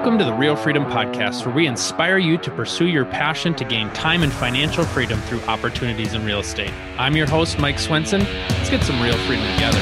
Welcome to the Real Freedom Podcast, where we inspire you to pursue your passion to gain time and financial freedom through opportunities in real estate. I'm your host, Mike Swenson. Let's get some real freedom together.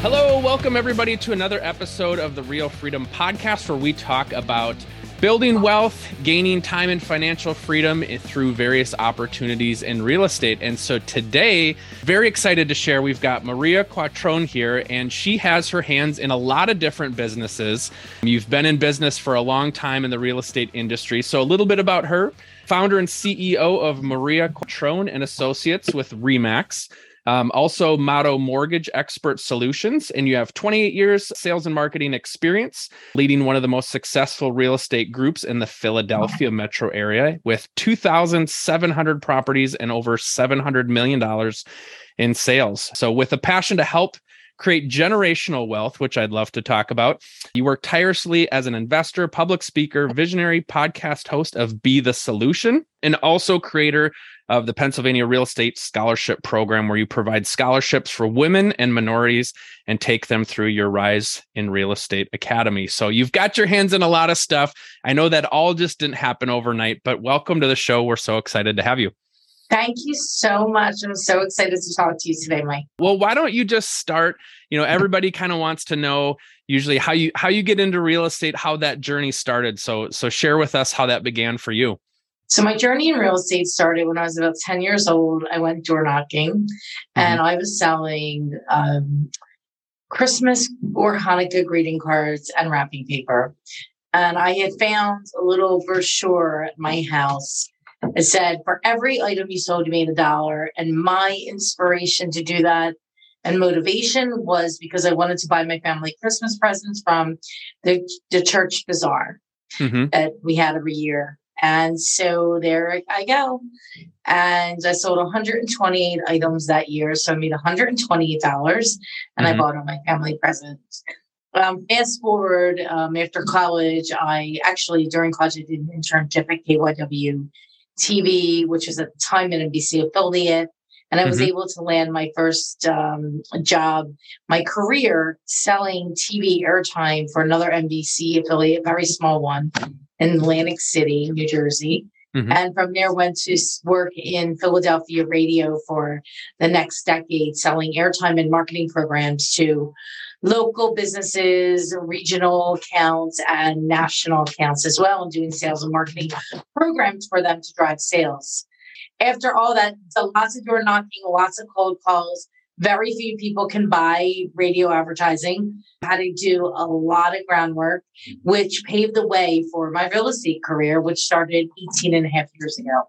Hello, welcome everybody to another episode of the Real Freedom Podcast, where we talk about building wealth, gaining time and financial freedom through various opportunities in real estate. And so today, very excited to share, we've got Maria Quattrone here, and she has her hands in a lot of different businesses. You've been in business for a long time in the real estate industry. So a little bit about her. Founder and CEO of Maria Quattrone and Associates with Remax. Um, also, Motto Mortgage Expert Solutions, and you have 28 years sales and marketing experience, leading one of the most successful real estate groups in the Philadelphia metro area with 2,700 properties and over $700 million in sales. So, with a passion to help create generational wealth, which I'd love to talk about. You work tirelessly as an investor, public speaker, visionary podcast host of Be the Solution, and also creator of the Pennsylvania Real Estate Scholarship Program, where you provide scholarships for women and minorities and take them through your Rise in Real Estate Academy. So you've got your hands in a lot of stuff. I know that all just didn't happen overnight, but welcome to the show. We're so excited to have you. Thank you so much. I'm so excited to talk to you today, Mike. Well, why don't you just start? You know, everybody kind of wants to know usually how you how you get into real estate, how that journey started. So so share with us how that began for you. So my journey in real estate started when I was about 10 years old. I went door knocking mm-hmm. and I was selling um, Christmas or Hanukkah greeting cards and wrapping paper. And I had found a little brochure at my house. It said, for every item you sold, you made a dollar. And my inspiration to do that and motivation was because I wanted to buy my family Christmas presents from the, the church bazaar mm-hmm. that we had every year. And so there I go. And I sold 128 items that year. So I made $128 and mm-hmm. I bought all my family presents. Um, fast forward um, after college, I actually during college I did an internship at KYW TV, which was at the time an NBC affiliate. And I was mm-hmm. able to land my first um, job, my career selling TV airtime for another NBC affiliate, a very small one in Atlantic City, New Jersey. Mm-hmm. And from there, went to work in Philadelphia radio for the next decade, selling airtime and marketing programs to local businesses, regional accounts, and national accounts as well, and doing sales and marketing programs for them to drive sales. After all that, so lots of door knocking, lots of cold calls, very few people can buy radio advertising. I had to do a lot of groundwork, which paved the way for my real estate career, which started 18 and a half years ago.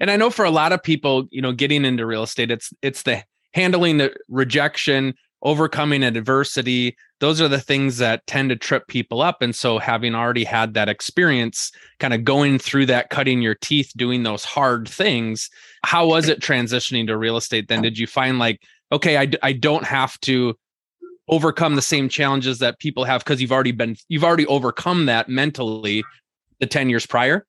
And I know for a lot of people, you know, getting into real estate, it's it's the handling the rejection, overcoming adversity. Those are the things that tend to trip people up. And so having already had that experience, kind of going through that, cutting your teeth, doing those hard things, how was it transitioning to real estate then? Did you find like okay, I, I don't have to overcome the same challenges that people have because you've already been you've already overcome that mentally the 10 years prior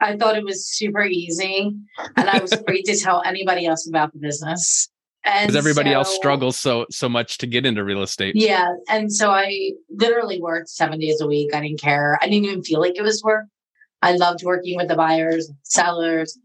i thought it was super easy and i was afraid to tell anybody else about the business because everybody so, else struggles so so much to get into real estate. Yeah and so i literally worked seven days a week. I didn't care. I didn't even feel like it was work. I loved working with the buyers sellers.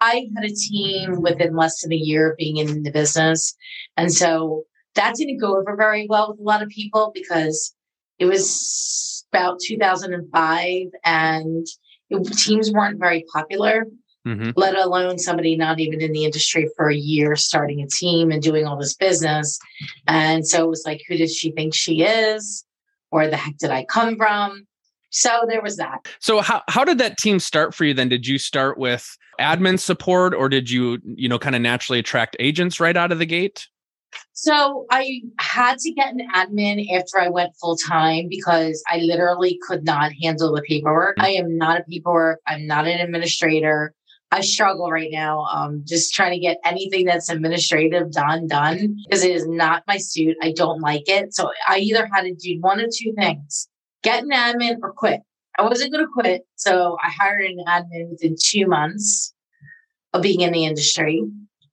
I had a team within less than a year of being in the business. And so that didn't go over very well with a lot of people because it was about 2005 and it, teams weren't very popular, mm-hmm. let alone somebody not even in the industry for a year starting a team and doing all this business. And so it was like, who does she think she is? Where the heck did I come from? So there was that. So how how did that team start for you then? Did you start with admin support or did you, you know, kind of naturally attract agents right out of the gate? So I had to get an admin after I went full time because I literally could not handle the paperwork. I am not a paperwork. I'm not an administrator. I struggle right now, um, just trying to get anything that's administrative done, done because it is not my suit. I don't like it. So I either had to do one of two things get an admin or quit. I wasn't going to quit. So I hired an admin within two months of being in the industry.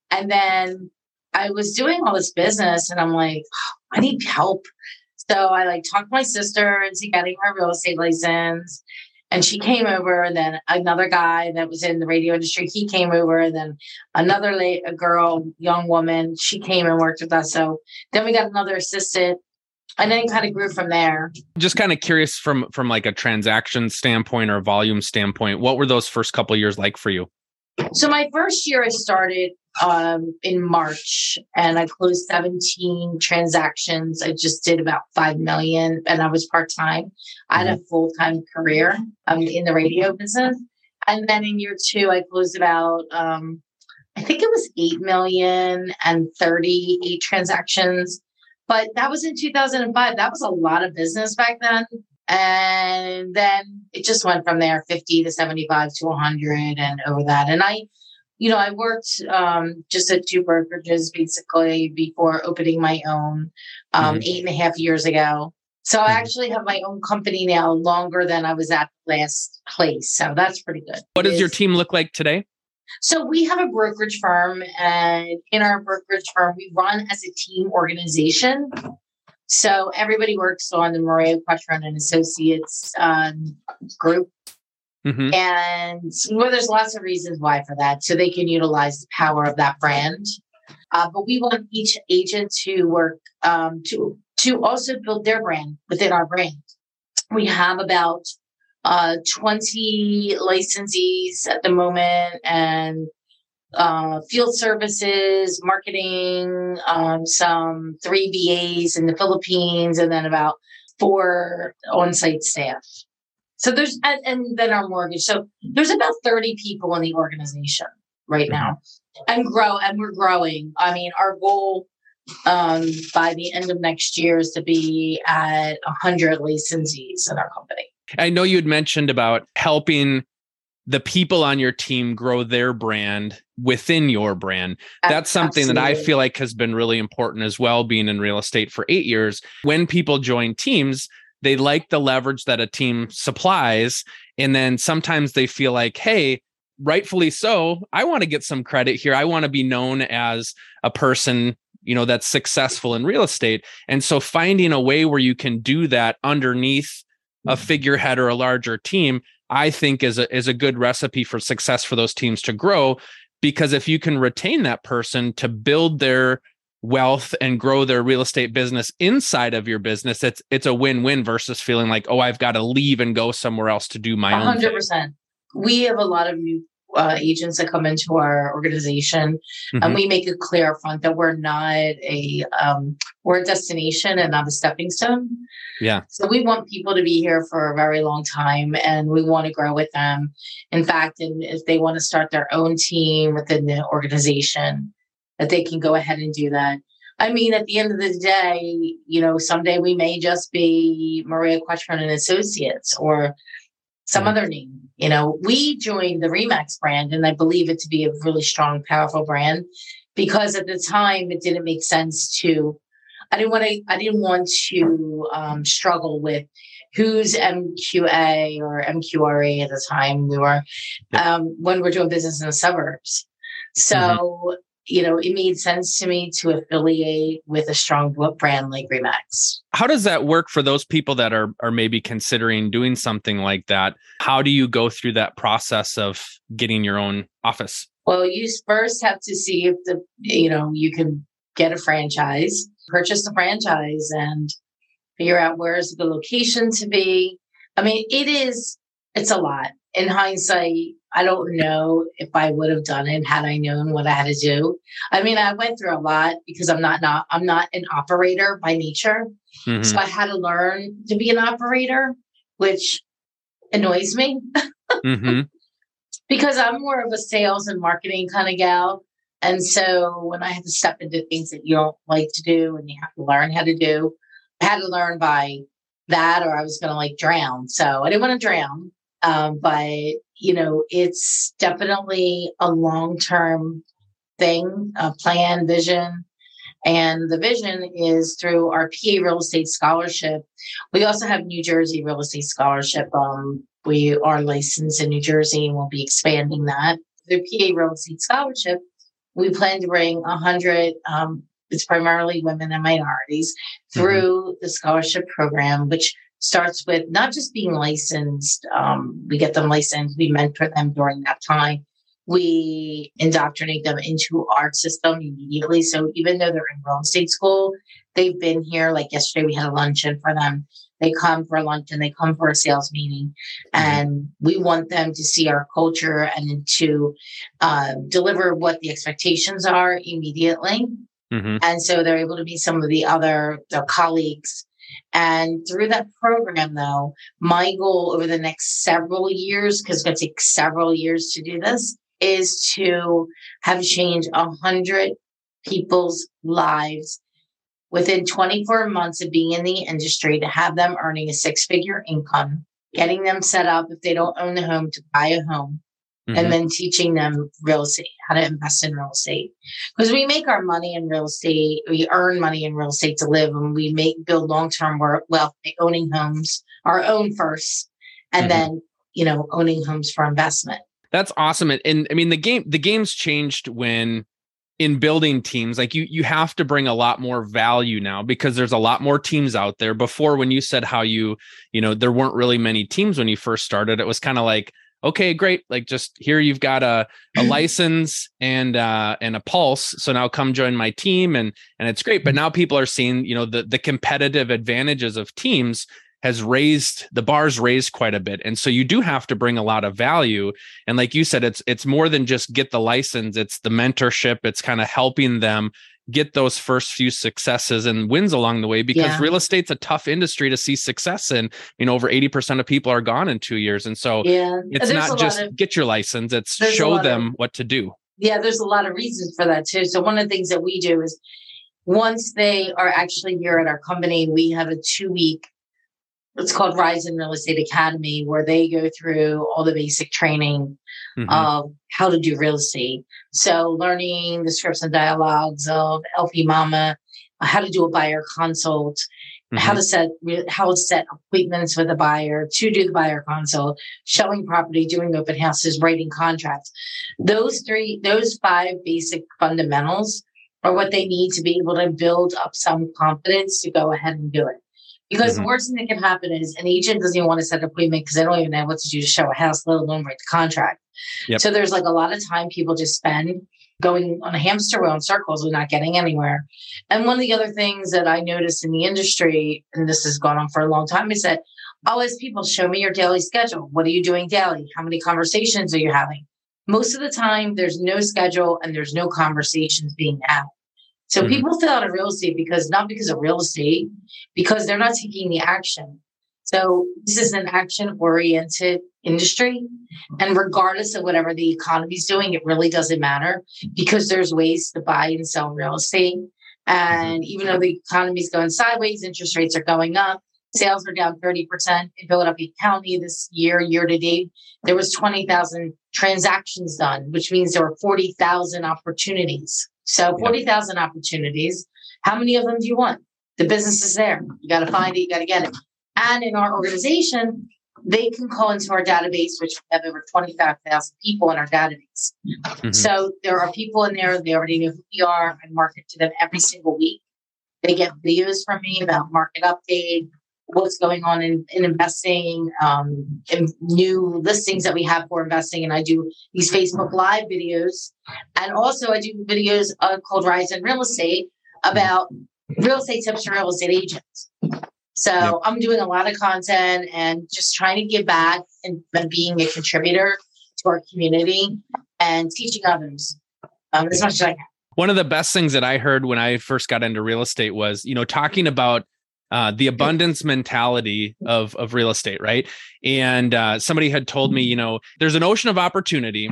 And then I was doing all this business and I'm like, oh, I need help. So I like talked to my sister into getting her real estate license. And she came mm-hmm. over, and then another guy that was in the radio industry, he came over, and then another late, a girl, young woman, she came and worked with us. So then we got another assistant and then kind of grew from there. Just kind of curious from from like a transaction standpoint or volume standpoint, what were those first couple years like for you? So my first year I started um, in March and I closed 17 transactions. I just did about 5 million and I was part time. I had a mm-hmm. full time career um, in the radio business. And then in year two, I closed about, um, I think it was 8 million and 38 transactions. But that was in 2005. That was a lot of business back then. And then it just went from there 50 to 75 to 100 and over that. And I, you know, I worked um, just at two brokerages basically before opening my own um, mm-hmm. eight and a half years ago. So I mm-hmm. actually have my own company now longer than I was at last place. So that's pretty good. What does your team look like today? So we have a brokerage firm, and in our brokerage firm, we run as a team organization. So everybody works on the Maria Quattrone and Associates um, group Mm-hmm. And well, there's lots of reasons why for that. So they can utilize the power of that brand. Uh, but we want each agent to work um, to to also build their brand within our brand. We have about uh, 20 licensees at the moment and uh, field services, marketing, um, some three VAs in the Philippines, and then about four on site staff. So there's, and, and then our mortgage. So there's about 30 people in the organization right mm-hmm. now and grow, and we're growing. I mean, our goal um, by the end of next year is to be at 100 licensees in our company. I know you had mentioned about helping the people on your team grow their brand within your brand. That's something Absolutely. that I feel like has been really important as well, being in real estate for eight years. When people join teams, they like the leverage that a team supplies and then sometimes they feel like hey rightfully so i want to get some credit here i want to be known as a person you know that's successful in real estate and so finding a way where you can do that underneath a mm-hmm. figurehead or a larger team i think is a is a good recipe for success for those teams to grow because if you can retain that person to build their wealth and grow their real estate business inside of your business it's it's a win-win versus feeling like oh i've got to leave and go somewhere else to do my 100%. own 100% we have a lot of new uh, agents that come into our organization mm-hmm. and we make it clear up front that we're not a um, we're a destination and not a stepping stone yeah so we want people to be here for a very long time and we want to grow with them in fact and if they want to start their own team within the organization that they can go ahead and do that. I mean, at the end of the day, you know, someday we may just be Maria Quattrone and Associates or some other name. You know, we joined the Remax brand, and I believe it to be a really strong, powerful brand because at the time it didn't make sense to. I didn't want to. I didn't want to um, struggle with who's MQA or MQRA at the time we were um, when we're doing business in the suburbs. So mm-hmm you know, it made sense to me to affiliate with a strong brand like Remax. How does that work for those people that are are maybe considering doing something like that? How do you go through that process of getting your own office? Well, you first have to see if the you know you can get a franchise, purchase the franchise, and figure out where's the location to be. I mean, it is it's a lot in hindsight I don't know if I would have done it had I known what I had to do. I mean, I went through a lot because I'm not not I'm not an operator by nature. Mm-hmm. So I had to learn to be an operator, which annoys me. mm-hmm. Because I'm more of a sales and marketing kind of gal. And so when I had to step into things that you don't like to do and you have to learn how to do, I had to learn by that or I was going to like drown. So I didn't want to drown. Um, but you know, it's definitely a long term thing, a plan, vision. And the vision is through our PA Real Estate Scholarship. We also have New Jersey Real Estate Scholarship. Um, we are licensed in New Jersey and we'll be expanding that. The PA Real Estate Scholarship we plan to bring 100 um, it's primarily women and minorities mm-hmm. through mm-hmm. the scholarship program which starts with not just being licensed um, we get them licensed we mentor them during that time we indoctrinate them into our system immediately so even though they're in real estate school they've been here like yesterday we had a luncheon for them they come for lunch and they come for a sales meeting. Mm-hmm. And we want them to see our culture and to uh, deliver what the expectations are immediately. Mm-hmm. And so they're able to meet some of the other their colleagues. And through that program, though, my goal over the next several years, because it's going to take several years to do this, is to have changed a hundred people's lives within 24 months of being in the industry to have them earning a six figure income, getting them set up if they don't own the home to buy a home, mm-hmm. and then teaching them real estate, how to invest in real estate. Because we make our money in real estate, we earn money in real estate to live, and we make build long term wealth by owning homes, our own first, and mm-hmm. then you know owning homes for investment. That's awesome. And, and I mean the game the game's changed when in building teams like you you have to bring a lot more value now because there's a lot more teams out there before when you said how you you know there weren't really many teams when you first started it was kind of like okay great like just here you've got a, a license and uh and a pulse so now come join my team and and it's great. But now people are seeing you know the the competitive advantages of teams has raised the bars raised quite a bit. And so you do have to bring a lot of value. And like you said it's it's more than just get the license it's the mentorship it's kind of helping them get those first few successes and wins along the way because yeah. real estate's a tough industry to see success in you know over 80% of people are gone in 2 years and so yeah. it's there's not just of, get your license it's show them of, what to do yeah there's a lot of reasons for that too so one of the things that we do is once they are actually here at our company we have a 2 week it's called Rise in Real Estate Academy, where they go through all the basic training mm-hmm. of how to do real estate. So learning the scripts and dialogues of LP Mama, how to do a buyer consult, mm-hmm. how to set how to set appointments with a buyer to do the buyer consult, showing property, doing open houses, writing contracts. Those three, those five basic fundamentals are what they need to be able to build up some confidence to go ahead and do it. Because mm-hmm. the worst thing that can happen is an agent doesn't even want to set an appointment because they don't even know what to do to show a house, let alone write the contract. Yep. So there's like a lot of time people just spend going on a hamster wheel in circles and not getting anywhere. And one of the other things that I noticed in the industry, and this has gone on for a long time, is that always people show me your daily schedule. What are you doing daily? How many conversations are you having? Most of the time, there's no schedule and there's no conversations being had. So mm-hmm. people fill out of real estate because not because of real estate, because they're not taking the action. So this is an action oriented industry. And regardless of whatever the economy is doing, it really doesn't matter because there's ways to buy and sell real estate. And even though the economy is going sideways, interest rates are going up. Sales are down 30% in Philadelphia County this year, year to date. There was 20,000 transactions done, which means there were 40,000 opportunities. So 40,000 opportunities. How many of them do you want? The business is there. You got to find it. You got to get it. And in our organization, they can call into our database, which we have over 25,000 people in our database. Mm-hmm. So there are people in there. They already know who we are. I market to them every single week. They get videos from me about market update, what's going on in, in investing, um, in new listings that we have for investing. And I do these Facebook Live videos. And also, I do videos uh, called Rise in Real Estate about real estate tips for real estate agents. So yep. I'm doing a lot of content and just trying to give back and, and being a contributor to our community and teaching others um, as much as I can. One of the best things that I heard when I first got into real estate was, you know, talking about uh, the abundance mentality of of real estate, right? And uh, somebody had told me, you know, there's an ocean of opportunity,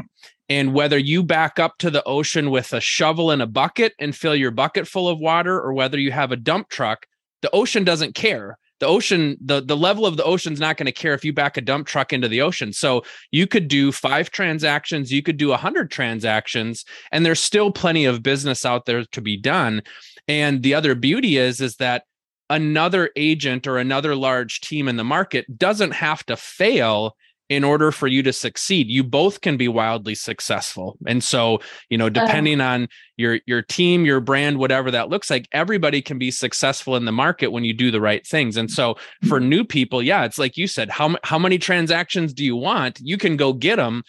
and whether you back up to the ocean with a shovel and a bucket and fill your bucket full of water, or whether you have a dump truck, the ocean doesn't care. The ocean, the, the level of the ocean's not going to care if you back a dump truck into the ocean. So you could do five transactions, you could do a hundred transactions, and there's still plenty of business out there to be done. And the other beauty is, is that another agent or another large team in the market doesn't have to fail in order for you to succeed. You both can be wildly successful. And so you know depending on your your team your brand whatever that looks like everybody can be successful in the market when you do the right things. And so for new people yeah it's like you said how how many transactions do you want? You can go get them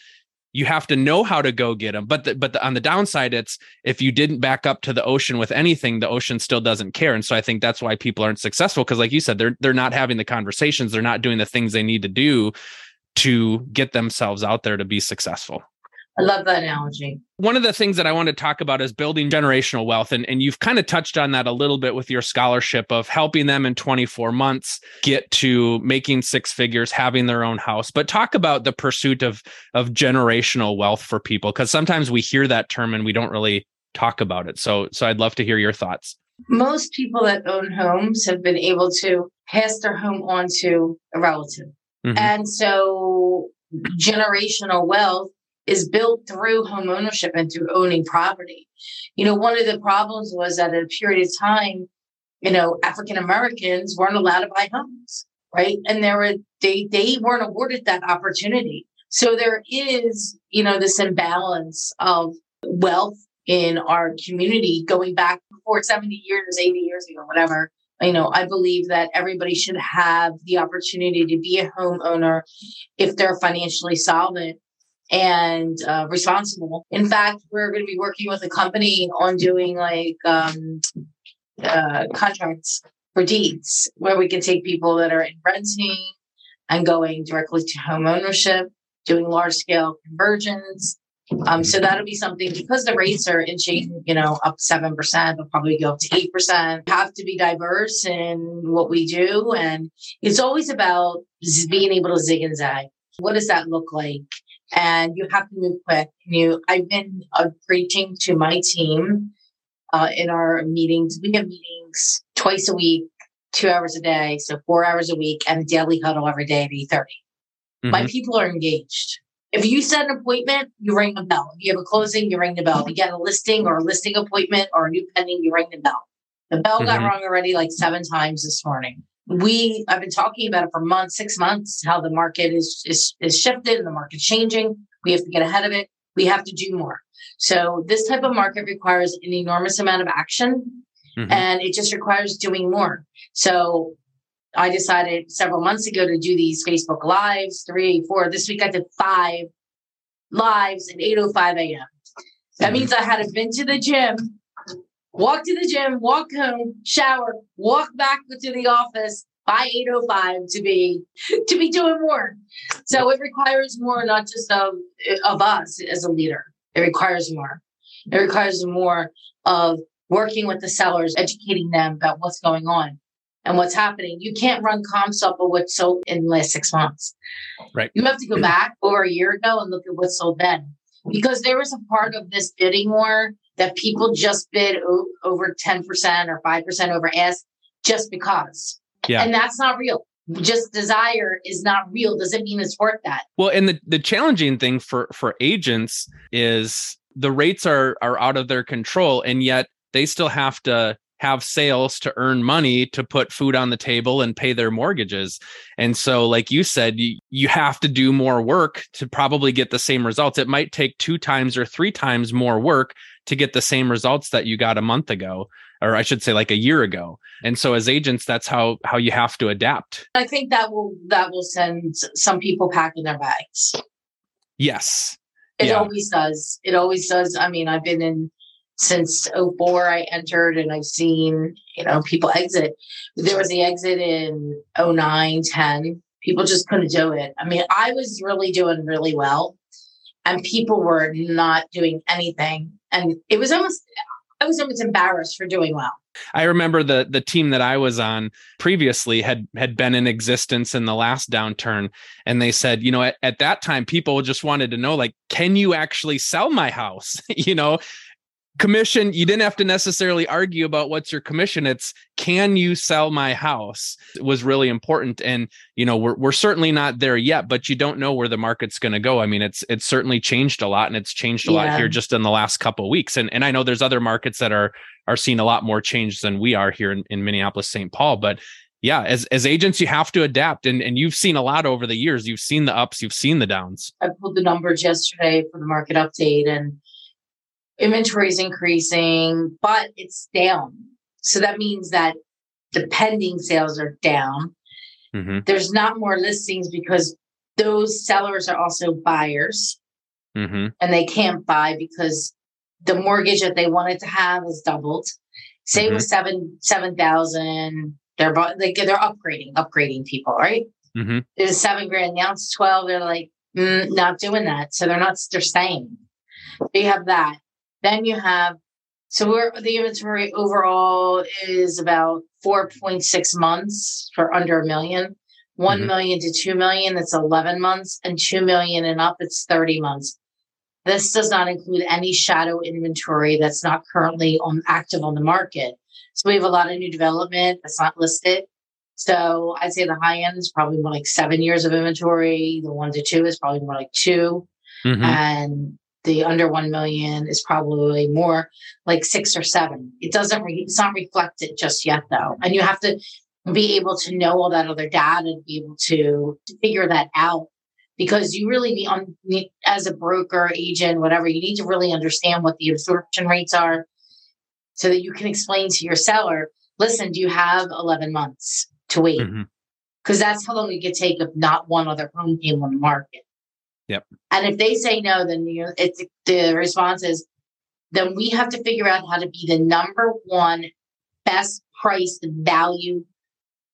you have to know how to go get them but the, but the, on the downside it's if you didn't back up to the ocean with anything the ocean still doesn't care and so i think that's why people aren't successful because like you said they're they're not having the conversations they're not doing the things they need to do to get themselves out there to be successful. I love that analogy. One of the things that I want to talk about is building generational wealth. And, and you've kind of touched on that a little bit with your scholarship of helping them in 24 months get to making six figures, having their own house. But talk about the pursuit of, of generational wealth for people, because sometimes we hear that term and we don't really talk about it. So, so I'd love to hear your thoughts. Most people that own homes have been able to pass their home on to a relative. Mm-hmm. And so generational wealth is built through home ownership and through owning property. You know, one of the problems was that at a period of time, you know, African Americans weren't allowed to buy homes, right? And there were they they weren't awarded that opportunity. So there is, you know, this imbalance of wealth in our community going back before 70 years, 80 years ago, whatever you know i believe that everybody should have the opportunity to be a homeowner if they're financially solvent and uh, responsible in fact we're going to be working with a company on doing like um, uh, contracts for deeds where we can take people that are in renting and going directly to home ownership doing large scale conversions um, so that'll be something because the rates are inching, you know, up 7%, they'll probably go up to 8%. Have to be diverse in what we do. And it's always about being able to zig and zag. What does that look like? And you have to move quick. You, I've been uh, preaching to my team uh, in our meetings. We have meetings twice a week, two hours a day, so four hours a week, and a daily huddle every day at 8:30. Mm-hmm. My people are engaged. If you set an appointment, you ring the bell. If you have a closing, you ring the bell. If you get a listing or a listing appointment or a new pending, you ring the bell. The bell mm-hmm. got rung already like seven times this morning. We I've been talking about it for months, six months, how the market is is is shifted and the market's changing. We have to get ahead of it. We have to do more. So this type of market requires an enormous amount of action mm-hmm. and it just requires doing more. So I decided several months ago to do these Facebook lives, three, four. This week I did five lives at 8.05 a.m. That mm-hmm. means I had to been to the gym, walk to the gym, walk home, shower, walk back to the office by 8.05 to be to be doing more. So it requires more, not just of, of us as a leader. It requires more. It requires more of working with the sellers, educating them about what's going on and what's happening. You can't run comps up of what's sold in the last six months. Right. You have to go back over a year ago and look at what sold then. Because there was a part of this bidding war that people just bid o- over 10% or 5% over ask just because. Yeah. And that's not real. Just desire is not real. Doesn't mean it's worth that. Well, and the, the challenging thing for for agents is the rates are are out of their control and yet they still have to have sales to earn money to put food on the table and pay their mortgages. And so, like you said, you, you have to do more work to probably get the same results. It might take two times or three times more work to get the same results that you got a month ago or I should say like a year ago. And so as agents that's how how you have to adapt. I think that will that will send some people packing their bags. Yes. It yeah. always does. It always does. I mean, I've been in since 04 I entered and I've seen, you know, people exit. There was the exit in 09, 10. People just couldn't do it. I mean, I was really doing really well and people were not doing anything. And it was almost I was almost embarrassed for doing well. I remember the the team that I was on previously had had been in existence in the last downturn and they said, you know, at, at that time people just wanted to know like can you actually sell my house? you know, commission you didn't have to necessarily argue about what's your commission it's can you sell my house it was really important and you know we're, we're certainly not there yet but you don't know where the market's going to go i mean it's it's certainly changed a lot and it's changed a yeah. lot here just in the last couple of weeks and and i know there's other markets that are are seeing a lot more change than we are here in, in minneapolis st paul but yeah, as as agents, you have to adapt, and and you've seen a lot over the years. You've seen the ups, you've seen the downs. I pulled the numbers yesterday for the market update, and inventory is increasing, but it's down. So that means that the pending sales are down. Mm-hmm. There's not more listings because those sellers are also buyers, mm-hmm. and they can't buy because the mortgage that they wanted to have has doubled. Say mm-hmm. it was seven seven thousand they're like they're upgrading, upgrading people, right? Mm-hmm. It seven grand. Now it's twelve. They're like mm, not doing that, so they're not. They're staying. you have that. Then you have so we're the inventory overall is about four point six months for under a million. One mm-hmm. million to two million, it's eleven months, and two million and up, it's thirty months. This does not include any shadow inventory that's not currently on active on the market. So we have a lot of new development that's not listed. So I'd say the high end is probably more like seven years of inventory. The one to two is probably more like 2 mm-hmm. and the under one million is probably more like six or seven. It doesn't. Re- it's not reflected just yet, though, and you have to be able to know all that other data and be able to, to figure that out because you really need on as a broker agent whatever you need to really understand what the absorption rates are so that you can explain to your seller, listen, do you have 11 months to wait? Because mm-hmm. that's how long it could take if not one other home came on the market. Yep. And if they say no, then you know, it's the response is, then we have to figure out how to be the number one best priced value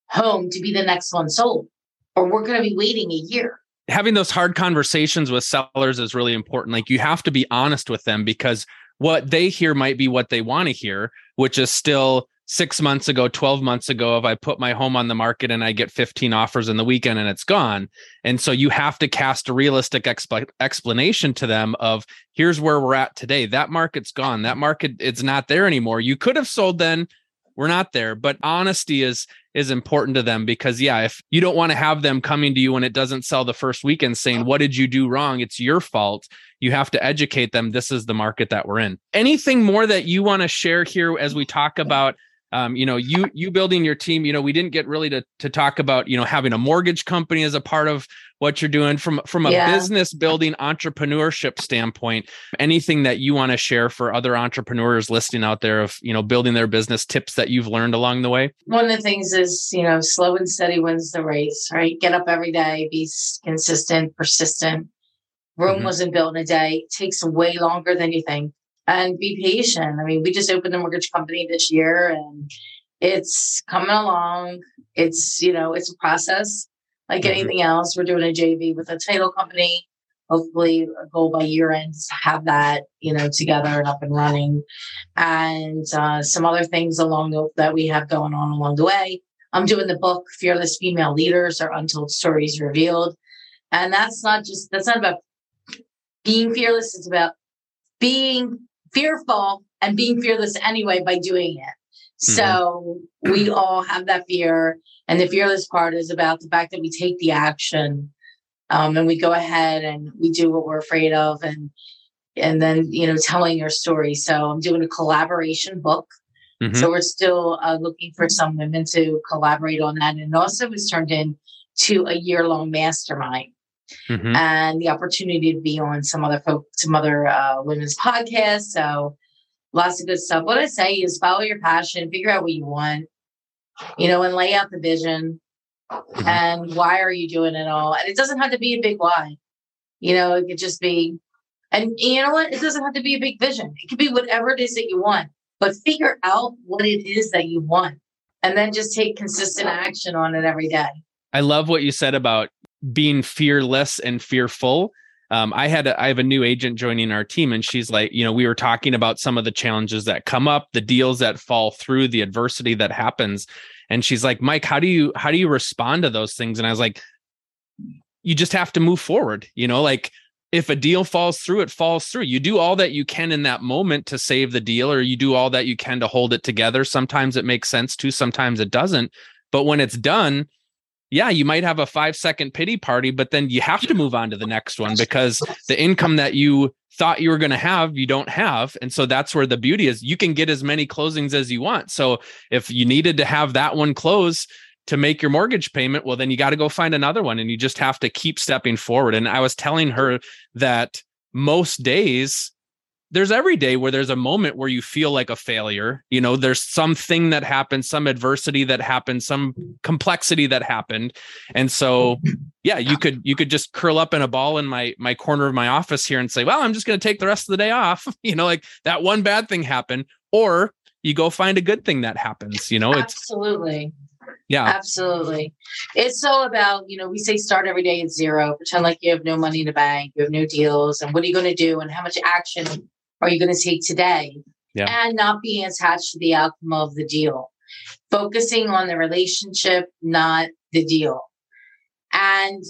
home to be the next one sold, or we're going to be waiting a year. Having those hard conversations with sellers is really important. Like you have to be honest with them because what they hear might be what they want to hear, which is still six months ago, 12 months ago, if I put my home on the market and I get 15 offers in the weekend and it's gone. And so you have to cast a realistic exp- explanation to them of here's where we're at today. That market's gone. That market, it's not there anymore. You could have sold then. We're not there. But honesty is is important to them because yeah, if you don't want to have them coming to you when it doesn't sell the first weekend saying, What did you do wrong? It's your fault you have to educate them this is the market that we're in anything more that you want to share here as we talk about um, you know you you building your team you know we didn't get really to to talk about you know having a mortgage company as a part of what you're doing from from a yeah. business building entrepreneurship standpoint anything that you want to share for other entrepreneurs listening out there of you know building their business tips that you've learned along the way one of the things is you know slow and steady wins the race right get up every day be consistent persistent Rome mm-hmm. wasn't built in a day. It takes way longer than you think. And be patient. I mean, we just opened a mortgage company this year and it's coming along. It's, you know, it's a process like mm-hmm. anything else. We're doing a JV with a title company. Hopefully, a goal by year end to have that, you know, together and up and running. And uh, some other things along the, that we have going on along the way. I'm doing the book Fearless Female Leaders or Untold Stories Revealed. And that's not just, that's not about being fearless It's about being fearful and being fearless anyway by doing it. Mm-hmm. So we all have that fear. And the fearless part is about the fact that we take the action um, and we go ahead and we do what we're afraid of and and then you know telling your story. So I'm doing a collaboration book. Mm-hmm. So we're still uh, looking for some women to collaborate on that. And also was turned into a year long mastermind mm-hmm. and the opportunity to be on some other folk, some other uh, women's podcasts. So lots of good stuff. What I say is follow your passion, figure out what you want, you know, and lay out the vision. Mm-hmm. And why are you doing it all? And it doesn't have to be a big why. You know, it could just be, and you know what? It doesn't have to be a big vision. It could be whatever it is that you want, but figure out what it is that you want and then just take consistent action on it every day. I love what you said about being fearless and fearful um, I had a, I have a new agent joining our team, and she's like, you know, we were talking about some of the challenges that come up, the deals that fall through, the adversity that happens, and she's like, Mike, how do you how do you respond to those things? And I was like, you just have to move forward. You know, like if a deal falls through, it falls through. You do all that you can in that moment to save the deal, or you do all that you can to hold it together. Sometimes it makes sense to, sometimes it doesn't. But when it's done, yeah, you might have a five second pity party, but then you have to move on to the next one because the income that you thought you were going to have, you don't have. And so that's where the beauty is. You can get as many closings as you want. So if you needed to have that one close, to make your mortgage payment, well, then you got to go find another one and you just have to keep stepping forward. And I was telling her that most days, there's every day where there's a moment where you feel like a failure. You know, there's something that happened, some adversity that happened, some complexity that happened. And so, yeah, you could you could just curl up in a ball in my my corner of my office here and say, "Well, I'm just going to take the rest of the day off." You know, like that one bad thing happened or you go find a good thing that happens, you know? It's Absolutely. Yeah. Absolutely. It's all about, you know, we say start every day at zero, pretend like you have no money in the bank, you have no deals, and what are you going to do and how much action are you going to take today? Yeah. And not being attached to the outcome of the deal. Focusing on the relationship, not the deal. And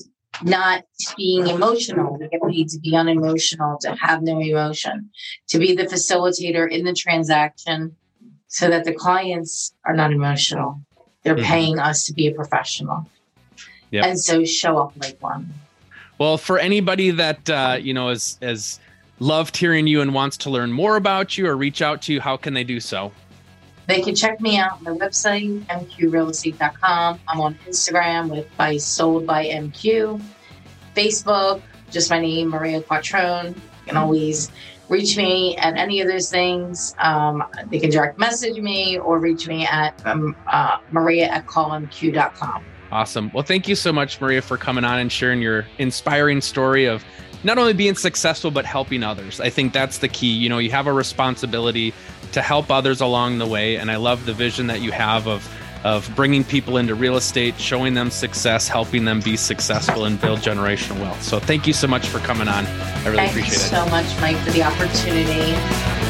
not being emotional. We paid to be unemotional, to have no emotion, to be the facilitator in the transaction so that the clients are not emotional. They're mm-hmm. paying us to be a professional. Yep. And so show up like one. Well, for anybody that uh, you know is is loved hearing you and wants to learn more about you or reach out to you, how can they do so? They can check me out on my website, mqrealestate.com. I'm on Instagram with by sold by MQ, Facebook, just my name, Maria Quattrone. You can always reach me at any of those things. Um, they can direct message me or reach me at um, uh, maria at calmq.com. Awesome. Well, thank you so much, Maria, for coming on and sharing your inspiring story of not only being successful, but helping others. I think that's the key. You know, you have a responsibility to help others along the way. And I love the vision that you have of of bringing people into real estate, showing them success, helping them be successful and build generational wealth. So thank you so much for coming on. I really Thank appreciate it. Thank you so much, Mike, for the opportunity.